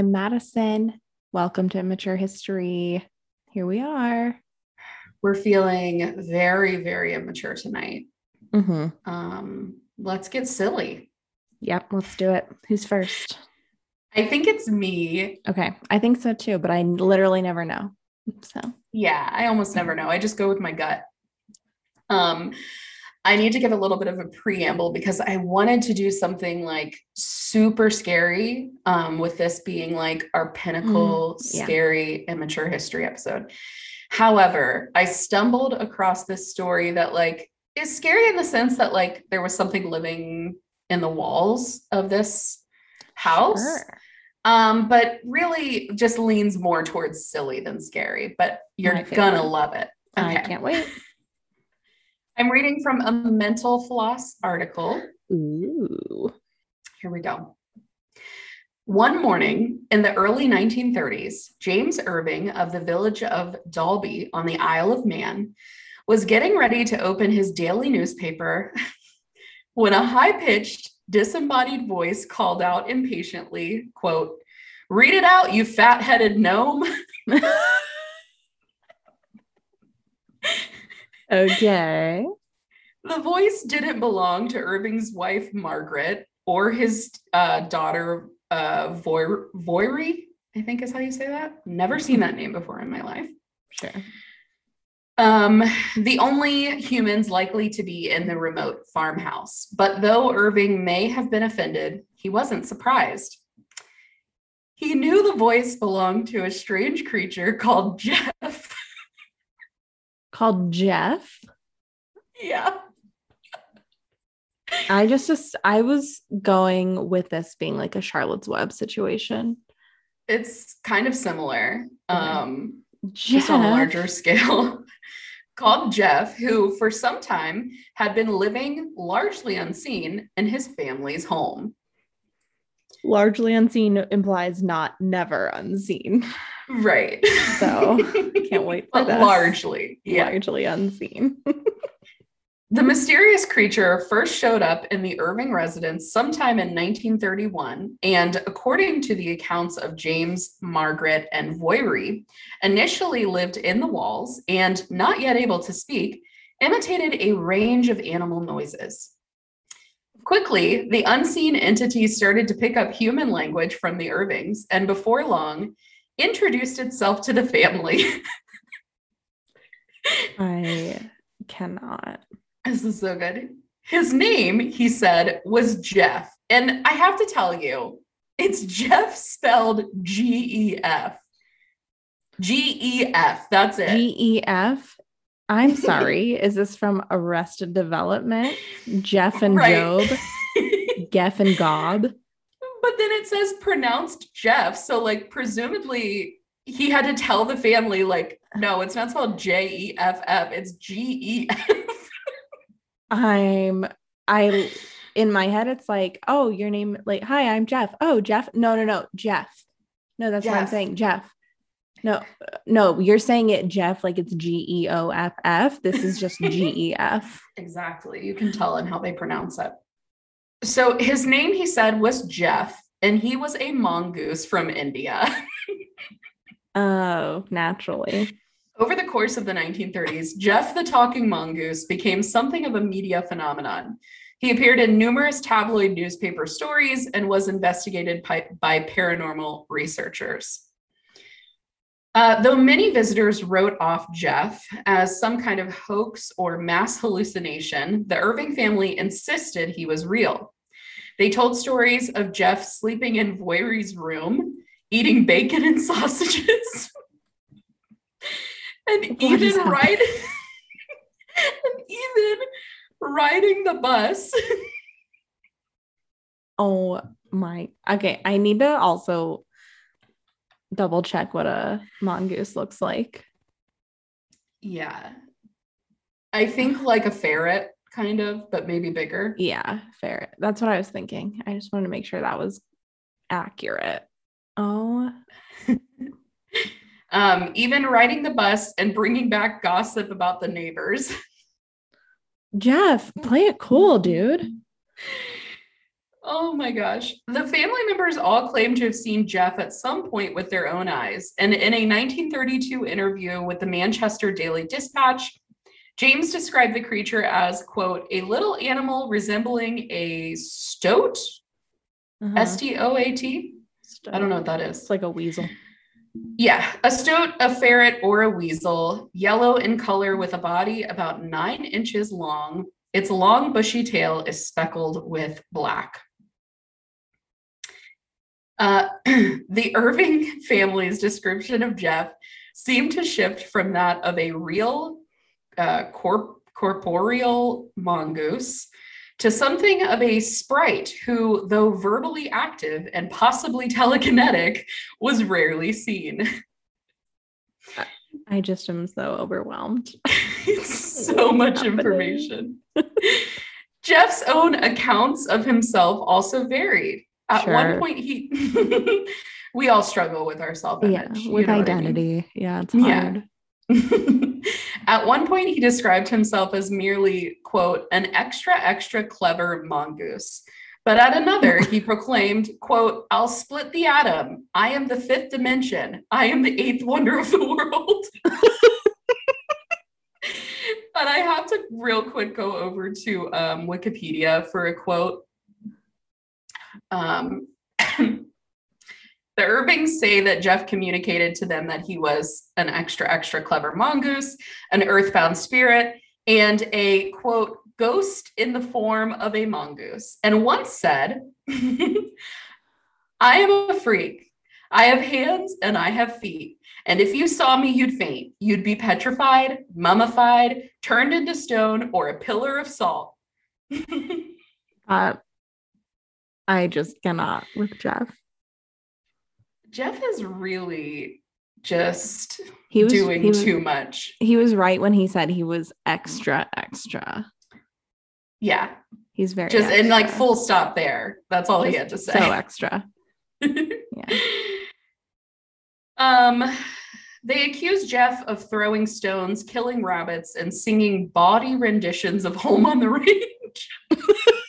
I'm Madison. Welcome to Immature History. Here we are. We're feeling very, very immature tonight. Mm-hmm. Um, let's get silly. Yep, let's do it. Who's first? I think it's me. Okay, I think so too, but I literally never know. So, Yeah, I almost never know. I just go with my gut. Um, I need to give a little bit of a preamble because I wanted to do something like super scary, um, with this being like our pinnacle yeah. scary immature history episode. However, I stumbled across this story that like is scary in the sense that like there was something living in the walls of this house. sure. Um, but really just leans more towards silly than scary, but you're gonna love it. I can't wait. I'm reading from a mental floss article. Ooh. Here we go. One morning in the early 1930s, James Irving of the village of Dalby on the Isle of Man was getting ready to open his daily newspaper when a high-pitched, disembodied voice called out impatiently, quote, "Read it out, you fat-headed gnome." Okay. The voice didn't belong to Irving's wife, Margaret, or his uh, daughter, uh, Voy- I think is how you say that. Never seen that name before in my life. Sure. Um, the only humans likely to be in the remote farmhouse. But though Irving may have been offended, he wasn't surprised. He knew the voice belonged to a strange creature called Jeff. Called Jeff. yeah. I just, just I was going with this being like a Charlotte's Web situation. It's kind of similar. Um, Jeff. just on a larger scale, called Jeff, who for some time had been living largely unseen in his family's home. Largely unseen implies not never unseen. Right. So, Can't wait for largely, yeah. Largely unseen. The mysterious creature first showed up in the Irving residence sometime in 1931, and according to the accounts of James, Margaret, and Voirrey, initially lived in the walls and, not yet able to speak, imitated a range of animal noises. Quickly, the unseen entity started to pick up human language from the Irvings, and before long, introduced itself to the family. I cannot. This is so good. His name, he said, was Jeff. And I have to tell you, it's Jeff spelled G E F. G E F. That's it. G E F. I'm sorry. Is this from Arrested Development? Jeff and Right. Job, Geff and Gob. But then it says pronounced Jeff. So, like, presumably he had to tell the family, like, no, it's not spelled J E F F, it's G E F. I'm I in my head it's like, oh, your name like, hi, I'm Jeff. Oh, Jeff. No, no, no, Jeff. No, that's what I'm saying. Jeff. No, no, you're saying it Jeff like it's G E O F F. This is just G E F. Exactly. You can tell in how they pronounce it. So his name, he said, was Jeff, and he was a mongoose from India. Oh, naturally. Over the course of the 1930s, Jeff the Talking Mongoose became something of a media phenomenon. He appeared in numerous tabloid newspaper stories and was investigated by, by paranormal researchers. Uh, though many visitors wrote off Jeff as some kind of hoax or mass hallucination, the Irving family insisted he was real. They told stories of Jeff sleeping in Voirrey's room, eating bacon and sausages, and What even riding, and even riding the bus. Oh my. Okay, I need to also double check what a mongoose looks like. Yeah. I think like a ferret, kind of, but maybe bigger. Yeah, ferret. That's what I was thinking. I just wanted to make sure that was accurate. Oh, Um, even riding the bus and bringing back gossip about the neighbors. Jeff, play it cool, dude. Oh my gosh. The family members all claim to have seen Jeff at some point with their own eyes. And in a 1932 interview with the Manchester Daily Dispatch, James described the creature as, quote, a little animal resembling a stoat, Uh-huh. S T O A T. I don't know what that is. It's like a weasel. Yeah, a stoat, a ferret, or a weasel, yellow in color with a body about nine inches long. Its long, bushy tail is speckled with black. Uh, the Irving family's description of Jeff seemed to shift from that of a real uh, corp- corporeal mongoose to something of a sprite who, though verbally active and possibly telekinetic, was rarely seen. I just am so overwhelmed. it's so much information. Jeff's own accounts of himself also varied. At one point, he we all struggle with our self Yeah, image with identity. Yeah, it's Yeah. hard. At one point, he described himself as merely, quote, an extra, extra clever mongoose. But at another, he proclaimed, quote, I'll split the atom. I am the fifth dimension. I am the eighth wonder of the world. but I have to real quick go over to um, Wikipedia for a quote. Um, the Irvings say that Jeff communicated to them that he was an extra, extra clever mongoose, an earthbound spirit, and a quote, ghost in the form of a mongoose. And once said, I am a freak. I have hands and I have feet. And if you saw me, you'd faint. You'd be petrified, mummified, turned into stone, or a pillar of salt. Uh, I just cannot with Jeff. Jeff is really just He was doing he was, too much. He was right when he said he was extra, extra. Yeah, He's very just and like full stop there. That's all he had to say. So extra. Yeah. Um, they accuse Jeff of throwing stones, killing rabbits, and singing bawdy renditions of Home on the Range.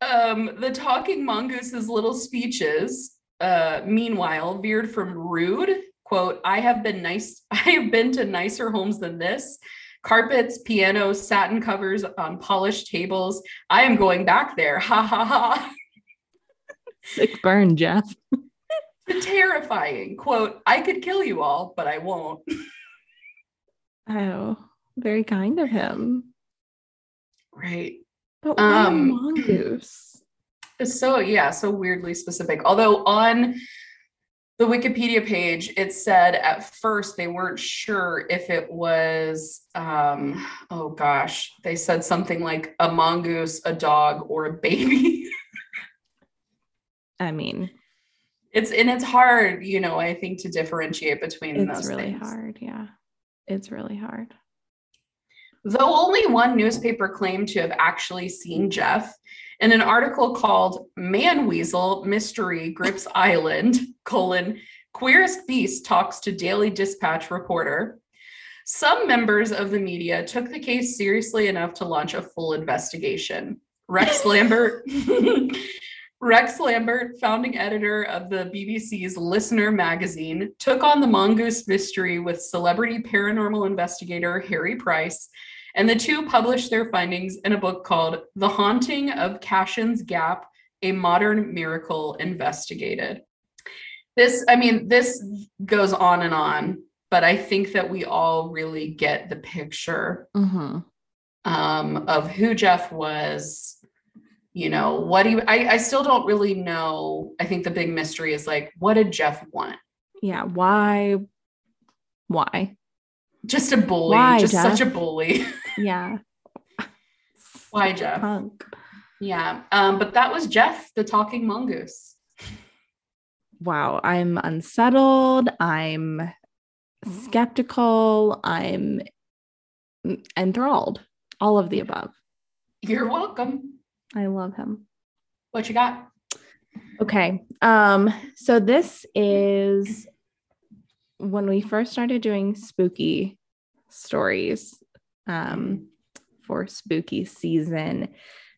um, the talking mongoose's little speeches, uh, meanwhile, veered from rude, quote, I have been nice, I have been to nicer homes than this. Carpets, pianos, satin covers on polished tables. I am going back there. Ha ha ha. Sick burn, Jeff. Terrifying. Quote, I could kill you all, but I won't. Oh, very kind of him. Right. But why a Um, mongoose? It's so yeah, so weirdly specific. Although on the Wikipedia page, it said at first they weren't sure if it was um oh gosh, they said something like a mongoose, a dog, or a baby. I mean, it's and it's hard, you know, I think to differentiate between it's those It's really things. hard. Yeah. It's really hard. Though only one newspaper claimed to have actually seen Jeff, in an article called Man Weasel Mystery Grips Island, colon, queerest beast talks to Daily Dispatch reporter. Some members of the media took the case seriously enough to launch a full investigation. Rex Lambert Rex Lambert, founding editor of the BBC's Listener magazine, took on the mongoose mystery with celebrity paranormal investigator Harry Price, and the two published their findings in a book called The Haunting of Cashen's Gap A Modern Miracle Investigated. This, I mean, this goes on and on, but I think that we all really get the picture Mm-hmm. um, of who Jeff was, you know, what he, I, I still don't really know. I think the big mystery is like, what did Jeff want? Yeah. Why? Why? Just a bully, Why, just such a bully. Yeah. Why, Jeff? Punk. yeah. Um, but that was Jeff, the talking mongoose. Wow. I'm unsettled. I'm skeptical. I'm enthralled. All of the above. You're welcome. I love him. What you got? Okay. Um, so this is when we first started doing spooky stories. um, for spooky season.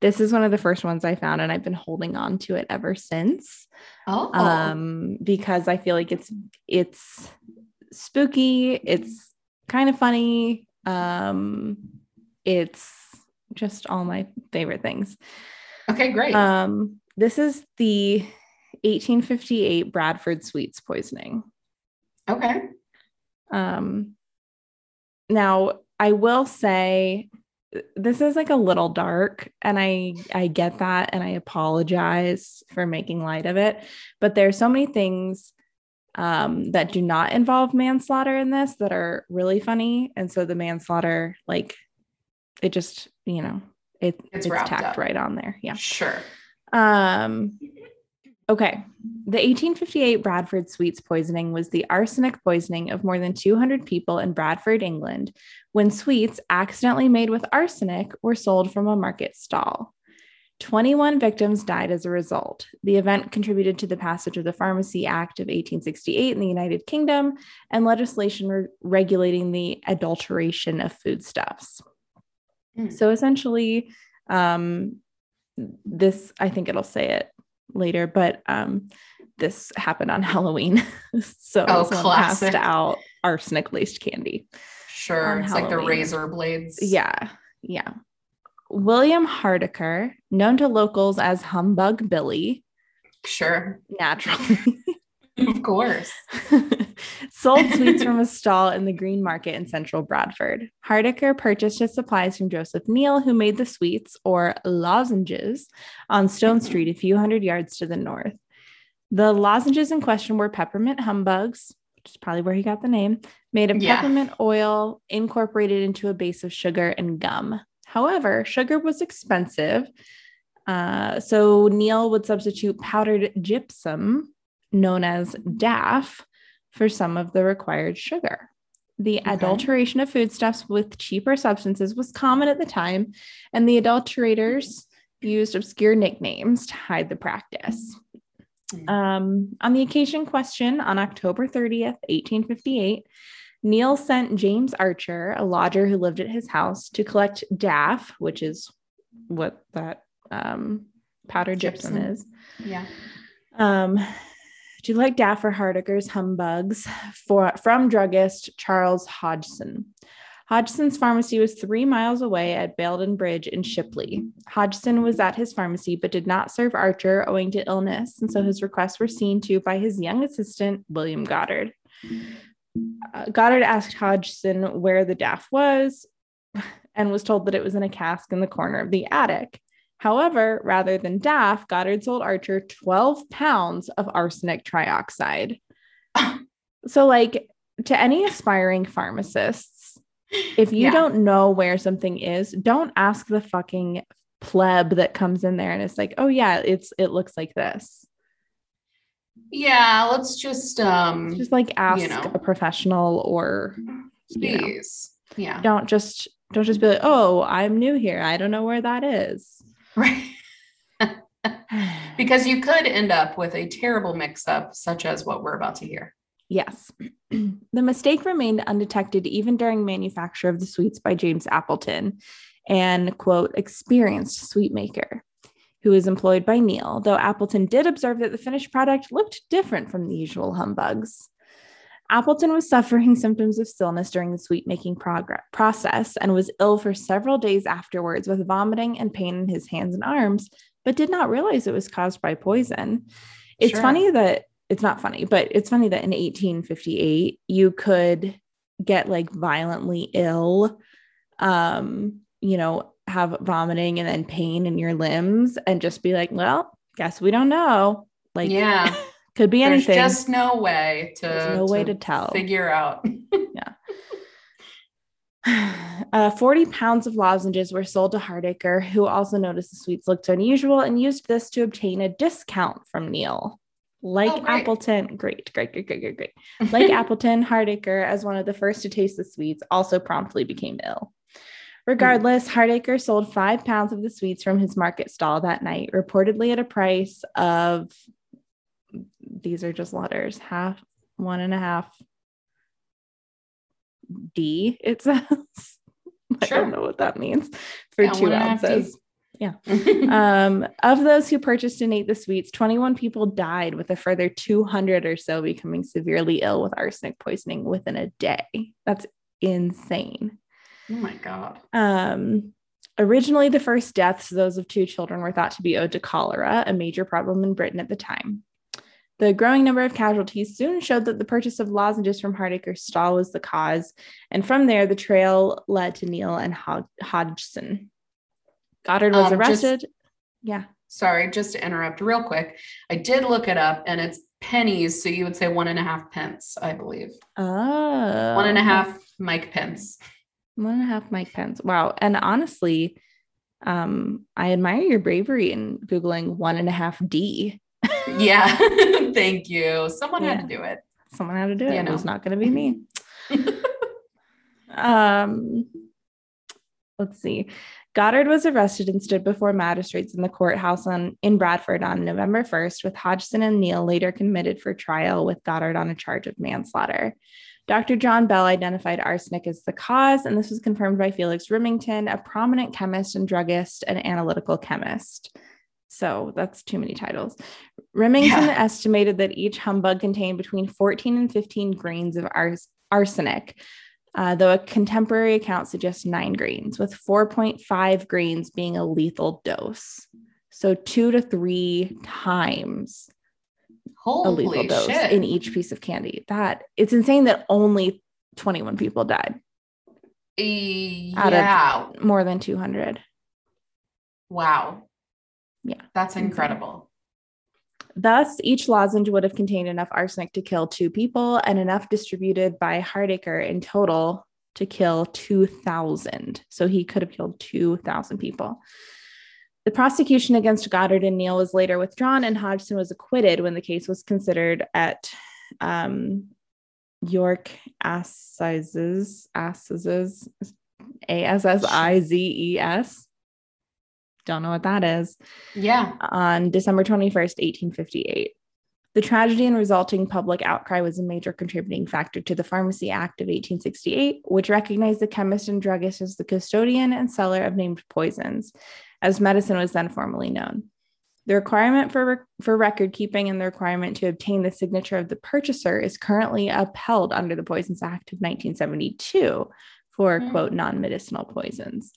This is one of the first ones I found, and I've been holding on to it ever since. Oh, Um, because I feel like it's it's spooky, it's kind of funny. Um, it's just all my favorite things. okay, great. Um, this is the 1858 Bradford sweets poisoning. Okay. Um, now I will say this is like a little dark and I I get that and I apologize for making light of it, but there's so many things um that do not involve manslaughter in this that are really funny and so the manslaughter like it just, you know, it, It's it's, tacked up. right on there. Yeah. Sure. Um, okay. The 1858 Bradford sweets poisoning was the arsenic poisoning of more than 200 people in Bradford, England, when sweets accidentally made with arsenic were sold from a market stall. 21 victims died as a result. The event contributed to the passage of the Pharmacy Act of 1868 in the United Kingdom and legislation re- regulating the adulteration of foodstuffs. Mm. So essentially, um, this I think it'll say it later, but um, this happened on Halloween. so Oh, passed out arsenic laced candy. Sure. It's like the razor blades. Yeah, yeah. William Hardaker, known to locals as Humbug Billy, Sure. naturally Of course. sold sweets from a stall in the Green Market in central Bradford. Hardaker purchased his supplies from Joseph Neal, who made the sweets, or lozenges, on Stone Street, a few hundred yards to the north. The lozenges in question were peppermint humbugs, which is probably where he got the name, made of Yeah. peppermint oil incorporated into a base of sugar and gum. However, sugar was expensive. Uh, so Neal would substitute powdered gypsum, known as DAF, for some of the required sugar. The Okay. adulteration of foodstuffs with cheaper substances was common at the time, and the adulterators used obscure nicknames to hide the practice. Hmm. Um, on the occasion question, on October 30th, 1858, Neal sent James Archer, a lodger who lived at his house, to collect DAF, which is what that um, powdered gypsum, Gypsum. is. Yeah. Um, to you like for Hardaker's humbugs for, from druggist Charles Hodgson. Hodgson's pharmacy was three miles away at Baildon Bridge in Shipley. Hodgson was at his pharmacy but did not serve Archer owing to illness, and so his requests were seen to by his young assistant, William Goddard. Uh, Goddard asked Hodgson where the daff was and was told that it was in a cask in the corner of the attic. However, rather than DAF, Goddard sold Archer 12 pounds of arsenic trioxide. so, like, to any aspiring pharmacists, if you Yeah. don't know where something is, don't ask the fucking pleb that comes in there and it's like, oh yeah, it's it looks like this. Yeah. Let's just um Just like ask you know. a professional or you know. please. Yeah. don't just don't just be like, oh, I'm new here. I don't know where that is. Right. because you could end up with a terrible mix up, such as what we're about to hear. Yes. the mistake remained undetected even during manufacture of the sweets by James Appleton, an quote, experienced sweet maker who was employed by Neal, though Appleton did observe that the finished product looked different from the usual humbugs. Appleton was suffering symptoms of stillness during the sweet making process and was ill for several days afterwards with vomiting and pain in his hands and arms, but did not realize it was caused by poison. It's Sure. funny that it's not funny, but it's funny that in 1858 you could get like violently ill, um, you know, have vomiting and then pain in your limbs and just be like, well, guess we don't know. Like, yeah. could be There's anything. just no way to, There's no way to tell. figure out. Uh, 40 pounds of lozenges were sold to Hardaker, who also noticed the sweets looked unusual and used this to obtain a discount from Neal. Like Oh. Appleton, great, great, great, great, great, great. Like Appleton, Hardaker, as one of the first to taste the sweets, also promptly became ill. Regardless, Hardaker sold five pounds of the sweets from his market stall that night, reportedly at a price of these are just letters half, one and a half D, it says. I Sure. don't know what that means for Yeah, two one and a half ounces. Yeah. um, of those who purchased and ate the sweets, 21 people died, with a further 200 or so becoming severely ill with arsenic poisoning within a day. That's insane. oh my god. Um, originally, the first deaths, those of two children, were thought to be owed to cholera, a major problem in Britain at the time. The growing number of casualties soon showed that the purchase of lozenges from Hardaker's stall was the cause, and from there, the trail led to Neal and Hod- Hodgson. Goddard was Um, just- arrested. yeah. Sorry, just to interrupt real quick. I did look it up and it's pennies. So you would say one and a half pence, I believe. Oh. One and a half Mike Pence. one and a half Mike Pence. Wow. And honestly, um, I admire your bravery in Googling one and a half D. Yeah. Thank you. Someone had to do it. Someone had to do it. You It was not going to be me. um, let's see. Goddard was arrested and stood before magistrates in the courthouse on in Bradford on November 1st, with Hodgson and Neal later committed for trial with Goddard on a charge of manslaughter. Dr. John Bell identified arsenic as the cause, and this was confirmed by Felix Rimmington, a prominent chemist and druggist and analytical chemist. So that's too many titles. Rimmington Yeah. estimated that each humbug contained between 14 and 15 grains of ars- arsenic, uh, though a contemporary account suggests nine grains, with 4.5 grains being a lethal dose. So two to three times a Holy lethal dose shit. in each piece of candy. That it's insane that only 21 people died, Out of- yeah. more than 200. wow. Yeah. That's incredible. Thus, each lozenge would have contained enough arsenic to kill two people and enough distributed by Hardaker in total to kill 2,000. So he could have killed 2,000 people. The prosecution against Goddard and Neal was later withdrawn, and Hodgson was acquitted when the case was considered at um, York Assizes, Assizes, A S S I Z E S. Don't know what that is Yeah. on December 21st, 1858. The tragedy and resulting public outcry was a major contributing factor to the Pharmacy Act of 1868, which recognized the chemist and druggist as the custodian and seller of named poisons, as medicine was then formally known. The requirement for, for record keeping and the requirement to obtain the signature of the purchaser is currently upheld under the Poisons Act of 1972 for, Hmm. quote, non medicinal poisons.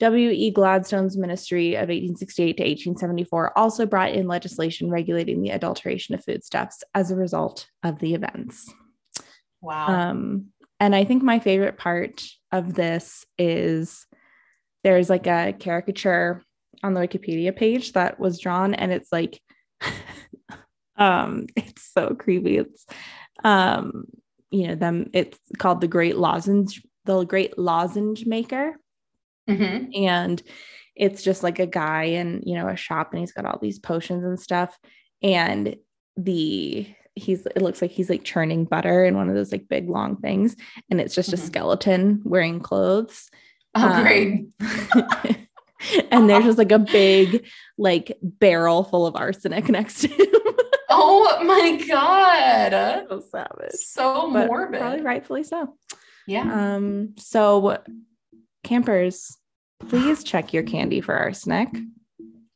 W.E. Gladstone's ministry of 1868 to 1874 also brought in legislation regulating the adulteration of foodstuffs as a result of the events. Wow. Um, and I think my favorite part of this is there's like a caricature on the Wikipedia page that was drawn, and it's like, um, it's so creepy. It's, um, you know, them. It's called the Great Lozenge, the Great Lozenge Maker Mhm. and it's just like a guy in you know a shop and he's got all these potions and stuff and the he's it looks like he's like churning butter in one of those like big long things and it's just a Mhm. skeleton wearing clothes Oh, Um, great. and there's just like a big like barrel full of arsenic next to him Oh my god. so savage So but morbid. probably rightfully so Yeah. um so campers please check your candy for arsenic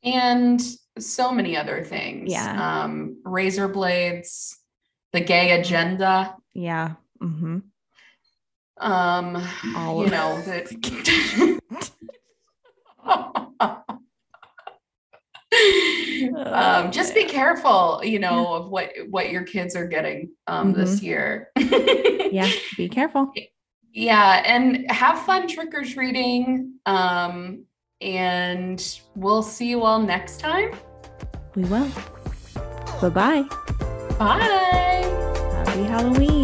and so many other things. Yeah. Um, razor blades, the gay agenda. yeah Mm-hmm. Um, All you know, the um, just be careful, you know, of what what your kids are getting um this year. yeah be careful Yeah, and have fun trick or treating. Um, and we'll see you all next time. we will bye-bye Bye. happy halloween